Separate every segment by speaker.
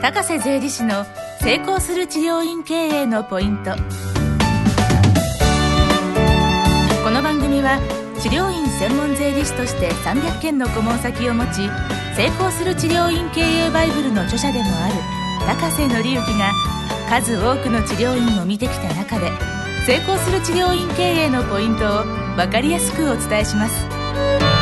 Speaker 1: 高瀬税理士の成功する治療院経営のポイント。この番組は治療院専門税理士として300件の顧問先を持ち成功する治療院経営バイブルの著者でもある高瀬則之が数多くの治療院を見てきた中で成功する治療院経営のポイントを分かりやすくお伝えします。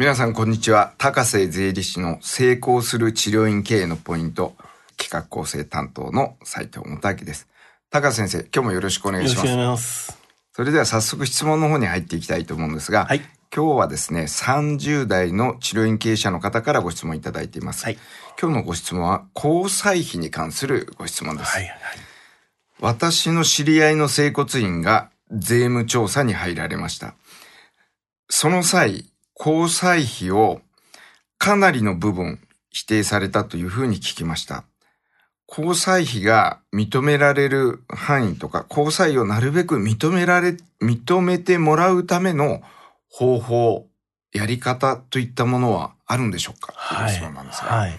Speaker 2: 皆さんこんにちは。高瀬税理士の成功する治療院経営のポイント企画構成担当の斉藤元明です。高瀬先生今日もよろしくお願いします。
Speaker 3: よろしくお願いします。
Speaker 2: それでは早速質問の方に入っていきたいと思うんですが、
Speaker 3: はい。
Speaker 2: 今日はですね30代の治療院経営者の方からご質問いただいています、
Speaker 3: はい。
Speaker 2: 今日のご質問は交際費に関するご質問です、
Speaker 3: はいはい。
Speaker 2: 私の知り合いの整骨院が税務調査に入られました。その際、交際費をかなりの部分否定されたというふうに聞きました。交際費が認められる範囲とか、交際費をなるべく認められ、認めてもらうための方法、やり方といったものはあるんでしょうか？
Speaker 3: はい
Speaker 2: というご質問なんですが。
Speaker 3: はい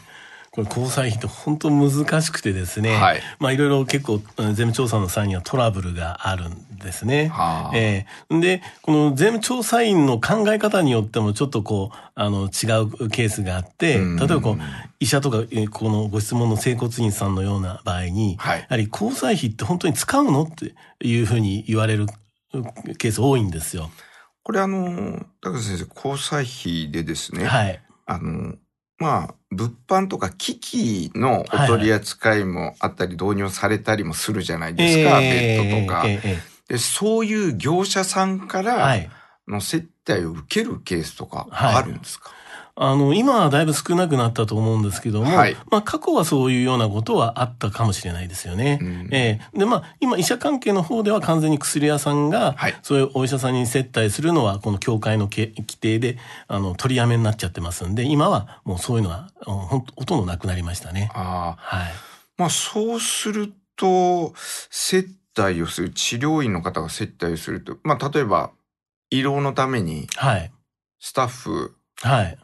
Speaker 3: これ交際費って本当難しくてですね、
Speaker 2: はい
Speaker 3: まあいろいろ結構うん税務調査の際にはトラブルがあるんですね。
Speaker 2: はあ
Speaker 3: ええで、この税務調査員の考え方によってもちょっとこう、あの、違うケースがあって、
Speaker 2: うん
Speaker 3: 例えばこう、医者とか、えーこのご質問の整骨院さんのような場合に、
Speaker 2: はい
Speaker 3: やはり交際費って本当に使うのっていうふうに言われるうんケース多いんですよ。
Speaker 2: これあの、高瀬先生、交際費でですね、
Speaker 3: はい。
Speaker 2: あの、まあ、物販とか機器のお取り扱いもあったり導入されたりもするじゃないですか、ベッドとか、
Speaker 3: えええ
Speaker 2: で。そういう業者さんから
Speaker 3: い。
Speaker 2: の接待を受けるケースとか
Speaker 3: はい
Speaker 2: あるんですか、
Speaker 3: あの、今はだいぶ少なくなったと思うんですけども、
Speaker 2: はい
Speaker 3: まあ過去はそういうようなことはあったかもしれないですよね。
Speaker 2: うん
Speaker 3: ええで、まあ今医者関係の方では完全に薬屋さんが、
Speaker 2: はい
Speaker 3: そういうお医者さんに接待するのはこの協会のけ規定で、あの、取りやめになっちゃってますんで、今はもうそういうのは、うんほんほとんどなくなりましたね。
Speaker 2: ああ、
Speaker 3: はい。
Speaker 2: まあそうすると、接待をする、治療院の方が接待をすると、まあ例えば、胃ろうのために
Speaker 3: はい。
Speaker 2: スタッフ
Speaker 3: はい。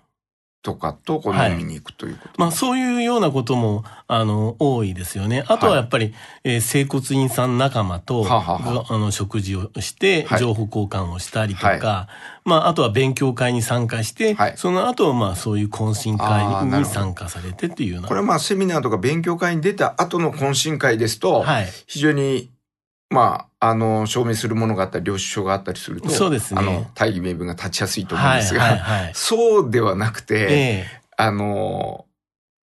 Speaker 2: とかとこう
Speaker 3: はい
Speaker 2: 飲みに行くということ。
Speaker 3: まあそういうようなことも、あの、多いですよね。あとはやっぱり、えー整骨院さん仲間と、
Speaker 2: はあはあは
Speaker 3: あの、食事をして
Speaker 2: はい、
Speaker 3: 情報交換をしたりとか、
Speaker 2: は
Speaker 3: まああとは勉強会に参加して、
Speaker 2: はい
Speaker 3: その後、まあそういう懇親会に参加されてっていうような。
Speaker 2: これはまあセミナーとか勉強会に出た後の懇親会ですと、
Speaker 3: はい。
Speaker 2: 非常に、まあ、あの、証明するものがあったり、領収書があったりすると、
Speaker 3: そうですね。
Speaker 2: あの、大義名分が立ちやすいと思うん
Speaker 3: はい、
Speaker 2: ですが、
Speaker 3: はい、はい。
Speaker 2: そうではなくて、
Speaker 3: ええ。
Speaker 2: あの、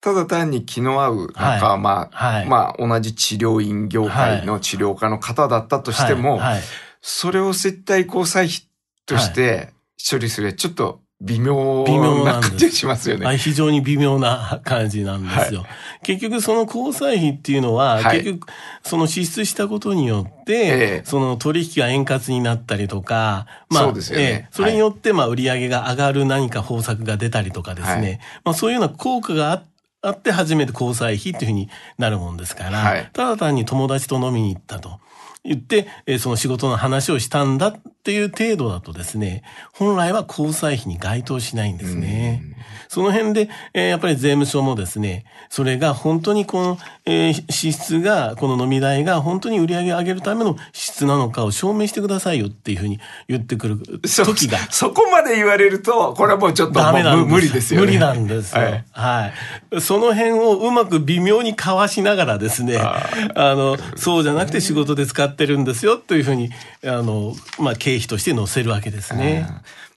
Speaker 2: ただ単に気の合う仲間、
Speaker 3: はい。
Speaker 2: まあ、同じ治療院業界の治療家の方だったとしても、
Speaker 3: はい、はい。
Speaker 2: それを接待交際費として処理する、ちょっと微妙
Speaker 3: 微妙
Speaker 2: な感じがしますよね。
Speaker 3: はい、非常に微妙な感じなんですよ。結局その交際費っていうのは、
Speaker 2: はい。
Speaker 3: 結局その支出したことによって、
Speaker 2: ええ。
Speaker 3: その取引が円滑になったりとか、
Speaker 2: そうですよね。
Speaker 3: ええ。それによってまあ売り上げが上がる何か方策が出たりとかですね、
Speaker 2: はい。
Speaker 3: まあそういうような効果がああって初めて交際費っていうふうになるもんですから、
Speaker 2: はい。
Speaker 3: ただ単に友達と飲みに行ったと。言って、えーその仕事の話をしたんだっていう程度だとですね、本来は交際費に該当しないんですね。その辺で、えーやっぱり税務署もですね、それが本当にこの、えー支出が、この飲み代が本当に売り上げを上げるための支出なのかを証明してくださいよっていうふうに言ってくる
Speaker 2: そ
Speaker 3: 時が。
Speaker 2: そこまで言われると、これはもうちょっと
Speaker 3: ダメなんです
Speaker 2: もう無無理ですよね。
Speaker 3: 無理なんですよ。
Speaker 2: は
Speaker 3: はいい。その辺をうまく微妙にかわしながらですね、あの、そうじゃなくて仕事で使ってるんですよというふうに、あの、まあ、経費として載せるわけですね。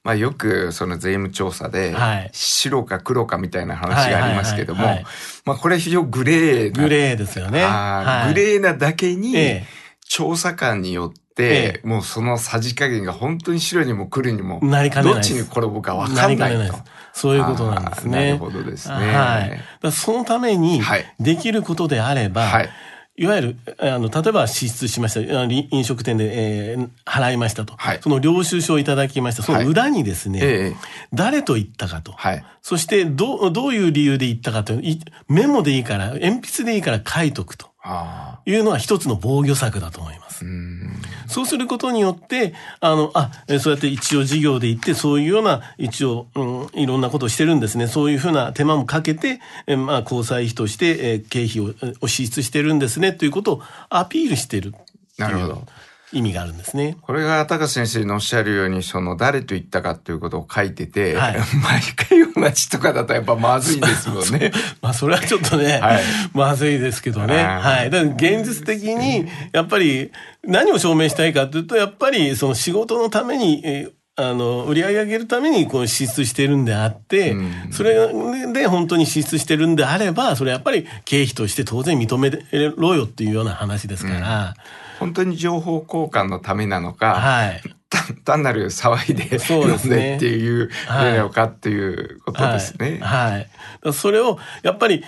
Speaker 2: まあよくその税務調査で
Speaker 3: はい、
Speaker 2: 白か黒かみたいな話がありますけどもまあこれは非常にグレーな。
Speaker 3: グレーですよね。はい
Speaker 2: グレーなだけに、
Speaker 3: ええ
Speaker 2: 調査官によって、
Speaker 3: え
Speaker 2: もうそのさじ加減が本当に白にも黒にも、
Speaker 3: なりかね
Speaker 2: どっちに転ぶか分か
Speaker 3: 何
Speaker 2: んないと。
Speaker 3: そういうことなんですね。
Speaker 2: なるほどですね。
Speaker 3: はい。そのために
Speaker 2: はい、
Speaker 3: できることであれば、
Speaker 2: はい
Speaker 3: いわゆる、あの、例えば支出しました、飲食店で、えー払いましたと、
Speaker 2: はい
Speaker 3: その領収書をいただきました。その裏にですね、
Speaker 2: ええ
Speaker 3: 誰と言ったかと、
Speaker 2: はい。
Speaker 3: そしてどう、どういう理由で言ったかという、いメモでいいから、鉛筆でいいから書いとくと。いうのは一つの防御策だと思います。
Speaker 2: うん。
Speaker 3: そうすることによって、あの、あ、えそうやって一応事業で行って、そういうような、一応、うん、の、いろんなことをしてるんですね。そういうふうな手間もかけて、えまあ、交際費として、え経費をを支出してるんですね、ということをアピールしてる
Speaker 2: なるほど。
Speaker 3: 意味があるんですね。
Speaker 2: これが高先生のおっしゃるように、その誰と言ったかということを書いてて、はい、毎回同じとかだとやっぱまずいですもんね。
Speaker 3: まあそれはちょっとね、はい、まずいですけどね。はい。だから現実的に、やっぱり何を証明したいかというと、やっぱりその仕事のために、えーあの、売り上げ上げるためにこう支出してるんであって、うん、それで本当に支出してるんであれば、それやっぱり経費として当然認めろよっていうような話ですから。うん
Speaker 2: 本当に情報交換のためなのか、
Speaker 3: はい、
Speaker 2: 単なる騒いでそうです、ね、っていうのかっていうことですね。
Speaker 3: はい。はい、それを、やっぱり、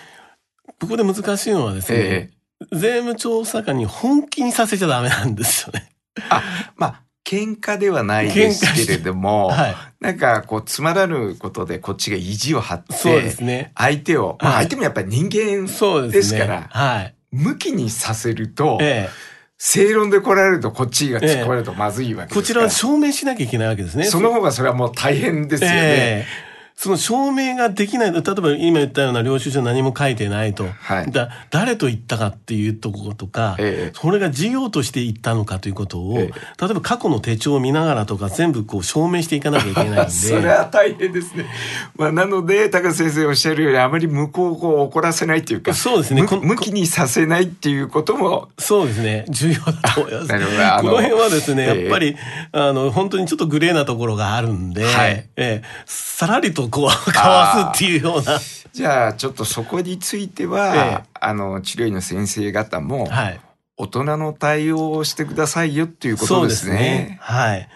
Speaker 3: ここで難しいのはですね、ええ、税務調査官に本気にさせちゃダメなんですよね。
Speaker 2: あ、まあ、喧嘩ではないですけれども、はい、なんかこうつまらぬことでこっちが意地を張って、そうですね。相手を、まあ相手もやっぱり人間ですから、ね、はい。向きにさせると、ええ正論で来られるとこっちが突っ込まれるとまずいわけですから、
Speaker 3: こちらは証明しなきゃいけないわけですね。
Speaker 2: その方がそれはもう大変ですよね。え
Speaker 3: その証明ができない、例えば今言ったような領収書何も書いてないと。はい、だ誰と言ったかっていうところとか、ええ、それが事業として言ったのかということを、え、例えば過去の手帳を見ながらとか全部こう証明していかなきゃいけないんで。そ
Speaker 2: れは大変ですね。まあなので、高瀬先生おっしゃるようにあまり向こうを怒らせないっていうか、
Speaker 3: そうですね。
Speaker 2: 向きにさせないっていうことも。
Speaker 3: そうですね。重要だと思います。なるほど。この辺はですね、やっぱり、あの、本当にちょっとグレーなところがあるんで、はい、えさらりとこう、かわすっていうような。
Speaker 2: じゃあ、ちょっとそこについては、ええ、あの、治療院の先生方も、はい、大人の対応をしてくださいよっていうことですね。すね。
Speaker 3: はい。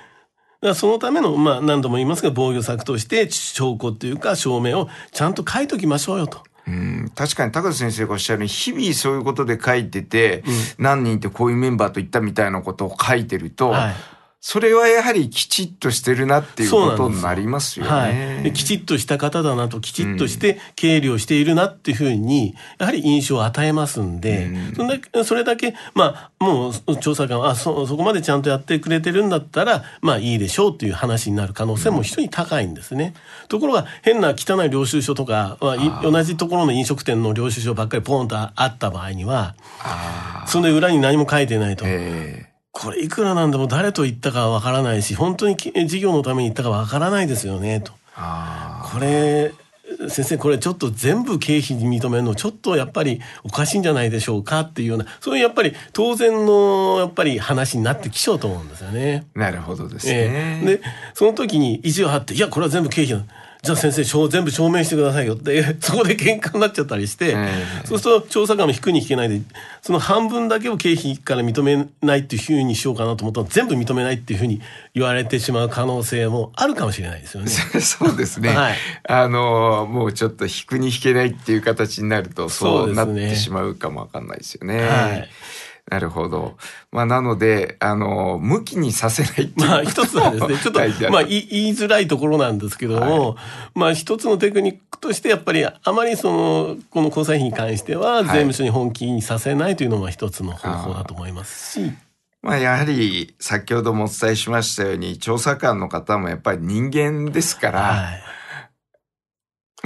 Speaker 3: だそのための、まあ何度も言いますが、防御策として証拠っていうか証明をちゃんと書いときましょうよと。
Speaker 2: うん、確かに高田先生がおっしゃるように、日々そういうことで書いてて、うん、何人ってこういうメンバーと言ったみたいなことを書いてると、はいそれはやはりきちっとしてるなっていうことになりますよね。
Speaker 3: はい、きちっとした方だなと、きちっとして経理をしているなっていうふうに、やはり印象を与えますんで、うん、それだけ、まあ、もう調査官は、あそ、そこまでちゃんとやってくれてるんだったら、まあいいでしょうっていう話になる可能性も非常に高いんですね。うん、ところが、変な汚い領収書とか、まあ、同じところの飲食店の領収書ばっかりポンとあった場合には、その裏に何も書いてないと。えーこれいくらなんでも誰と言ったかわからないし、本当に事業のために言ったかわからないですよね、と。これ、先生、これちょっと全部経費に認めるの、ちょっとやっぱりおかしいんじゃないでしょうかっていうような、そういうやっぱり当然のやっぱり話になってきちゃうと思うんですよね。
Speaker 2: なるほどですね。
Speaker 3: えー、で、その時に意地を張って、いや、これは全部経費じゃあ先生、全部証明してくださいよって、そこで喧嘩になっちゃったりして、そうすると調査官も引くに引けないで、その半分だけを経費から認めないっていうふうにしようかなと思ったら、全部認めないっていうふうに言われてしまう可能性もあるかもしれないですよね。
Speaker 2: そうですね。はい、あの、もうちょっと引くに引けないっていう形になると、そうなってしまうかもわかんないですよね。はいなるほど。まあ、なので、あの、向きにさせないっていう。
Speaker 3: まあ、一つはですね、ちょっと、まあ言い、言いづらいところなんですけども、はい、まあ、一つのテクニックとして、やっぱり、あまりその、この交際費に関しては、税務署に本気にさせないというのも一つの方法だと思いますし、
Speaker 2: まあ、やはり、先ほどもお伝えしましたように、調査官の方もやっぱり人間ですから、はい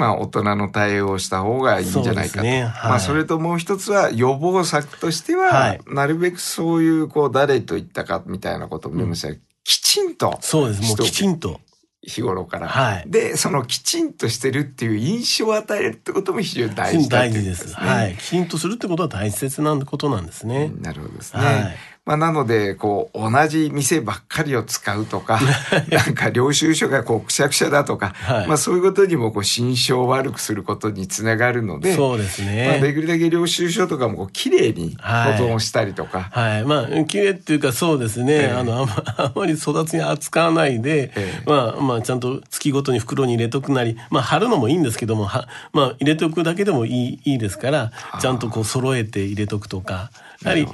Speaker 2: まあ、大人の対応をした方がいいんじゃないかと。ねはい、まあ、それともう一つは予防策としては、はい、なるべくそういう、こう、誰と言ったかみたいなことを見ました、うん、きちんと。
Speaker 3: そうです、もうきちんと。
Speaker 2: 日頃から。はい。で、そのきちんとしてるっていう印象を与えるってことも非常に大事だ、
Speaker 3: ね、大事です。はい。きちんとするってことは大切なことなんですね。
Speaker 2: なるほどですね。はい。まあ、なので、こう、同じ店ばっかりを使うとか、なんか領収書がこう、くしゃくしゃだとか、はい、まあ、そういうことにも、こう、心象を悪くすることにつながるので、
Speaker 3: そうですね。
Speaker 2: まあ、できるだけ領収書とかも、こう、綺麗に保存したりとか。
Speaker 3: はい。はい、まあ、綺麗っていうか、そうですね。えー、あの、あま あまり育つに扱わないで、えー、まあ、まあ、ちゃんと月ごとに袋に入れとくなり、まあ、貼るのもいいんですけども、はまあ、入れとくだけでもいいいいですから、ちゃんとこう、揃えて入れとくとか、やはり、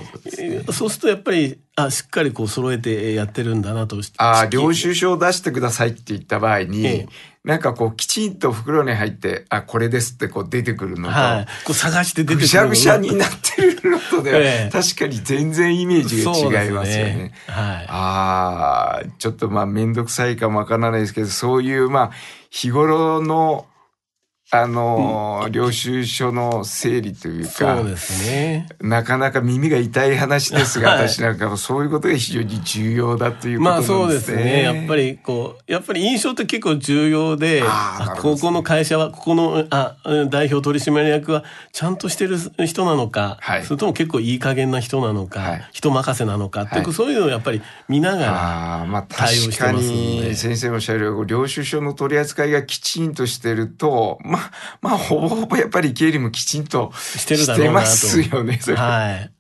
Speaker 3: そうするとややっぱり、あ、しっかりこう揃えてやってるんだなと。
Speaker 2: ああ、領収書を出してくださいって言った場合に、
Speaker 3: ええ
Speaker 2: なんかこうきちんと袋に入って、あ、これですってこう出てくるのと、
Speaker 3: はい。こう探して出てくる
Speaker 2: ぐしゃぐしゃになってるのとでは、
Speaker 3: ええ
Speaker 2: 確かに全然イメージが違いますよね。
Speaker 3: はい。
Speaker 2: ああ、ちょっとまあめんどくさいかもわからないですけど、そういうまあ日頃の、あのー領収書の整理というか、
Speaker 3: そうですね。
Speaker 2: なかなか耳が痛い話ですが、
Speaker 3: はい
Speaker 2: 私なんかもそういうことが非常に重要だということですね。
Speaker 3: そうですね。やっぱりこう、やっぱり印象って結構重要で、
Speaker 2: あ
Speaker 3: ここの会社は、ここの、あ、うん代表取締役はちゃんとしてる人なのか、
Speaker 2: はい
Speaker 3: それとも結構いい加減な人なのか、
Speaker 2: はい
Speaker 3: 人任せなのかって、
Speaker 2: はい
Speaker 3: そういうのをやっぱり見ながら、
Speaker 2: ああ、まあ
Speaker 3: 対応
Speaker 2: 確か
Speaker 3: してますんで
Speaker 2: に先生もおっしゃるように、領収書の取り扱いがきちんとしてると、まあ、まあほぼほぼやっぱり経理もきちんと
Speaker 3: してるだろうなと。
Speaker 2: ますよね。それ
Speaker 3: はい。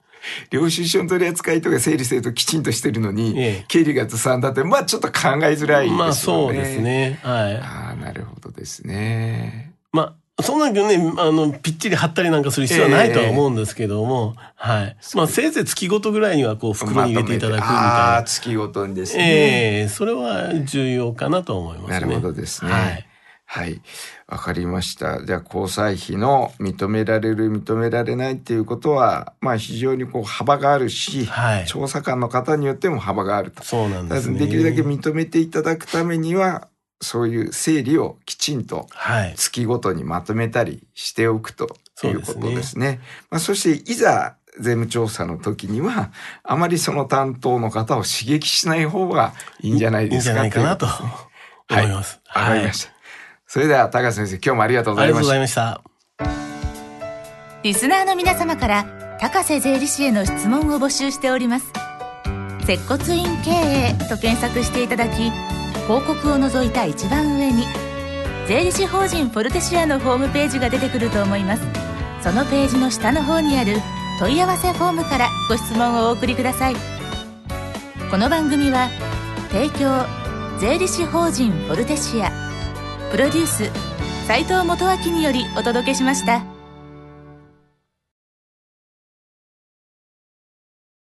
Speaker 2: 領収書の取り扱いとか整理整頓きちんとしてるのに、
Speaker 3: ええ
Speaker 2: 経理がずさんだって、まあちょっと考えづらいですよね。
Speaker 3: まあそうです。ね。はい。
Speaker 2: ああ、なるほどですね。
Speaker 3: まあ、そんなにね、あの、ぴっちり貼ったりなんかする必要はないとは思うんですけども、はい。まあ、せいぜい月ごとぐらいには、こう、袋に入れていただくみたい
Speaker 2: ああ、
Speaker 3: な。
Speaker 2: 月ごとにですね。
Speaker 3: ええそれは重要かなと思いますね。
Speaker 2: なるほどですね。
Speaker 3: はい。
Speaker 2: はい。わかりました。じゃあ、交際費の認められる、認められないっていうことは、まあ非常にこう幅があるし、
Speaker 3: はい
Speaker 2: 調査官の方によっても幅があると。
Speaker 3: そうなん
Speaker 2: だ
Speaker 3: ですね。
Speaker 2: できるだけ認めていただくためには、そういう整理をきちんと
Speaker 3: はい。
Speaker 2: 月ごとにまとめたりしておくということ
Speaker 3: ですね
Speaker 2: ですね。まあ、そしていざ税務調査の時には、あまりその担当の方を刺激しない方がいいんじゃないですか
Speaker 3: いいんじゃないかなと
Speaker 2: いうことですね
Speaker 3: 思います。
Speaker 2: わかりました。それでは、高瀬先生、今日もありがとうござい
Speaker 3: りがとう
Speaker 2: ました。
Speaker 3: ございました。
Speaker 1: リスナーの皆様から高瀬税理士への質問を募集しております接骨院経営と検索していただき広告を除いた一番上に税理士法人フォルテシアのホームページが出てくると思いますそのページの下の方にある問い合わせフォームからご質問をお送りくださいこの番組は提供税理士法人フォルテシアプロデュース斉藤元明によりお届けしました。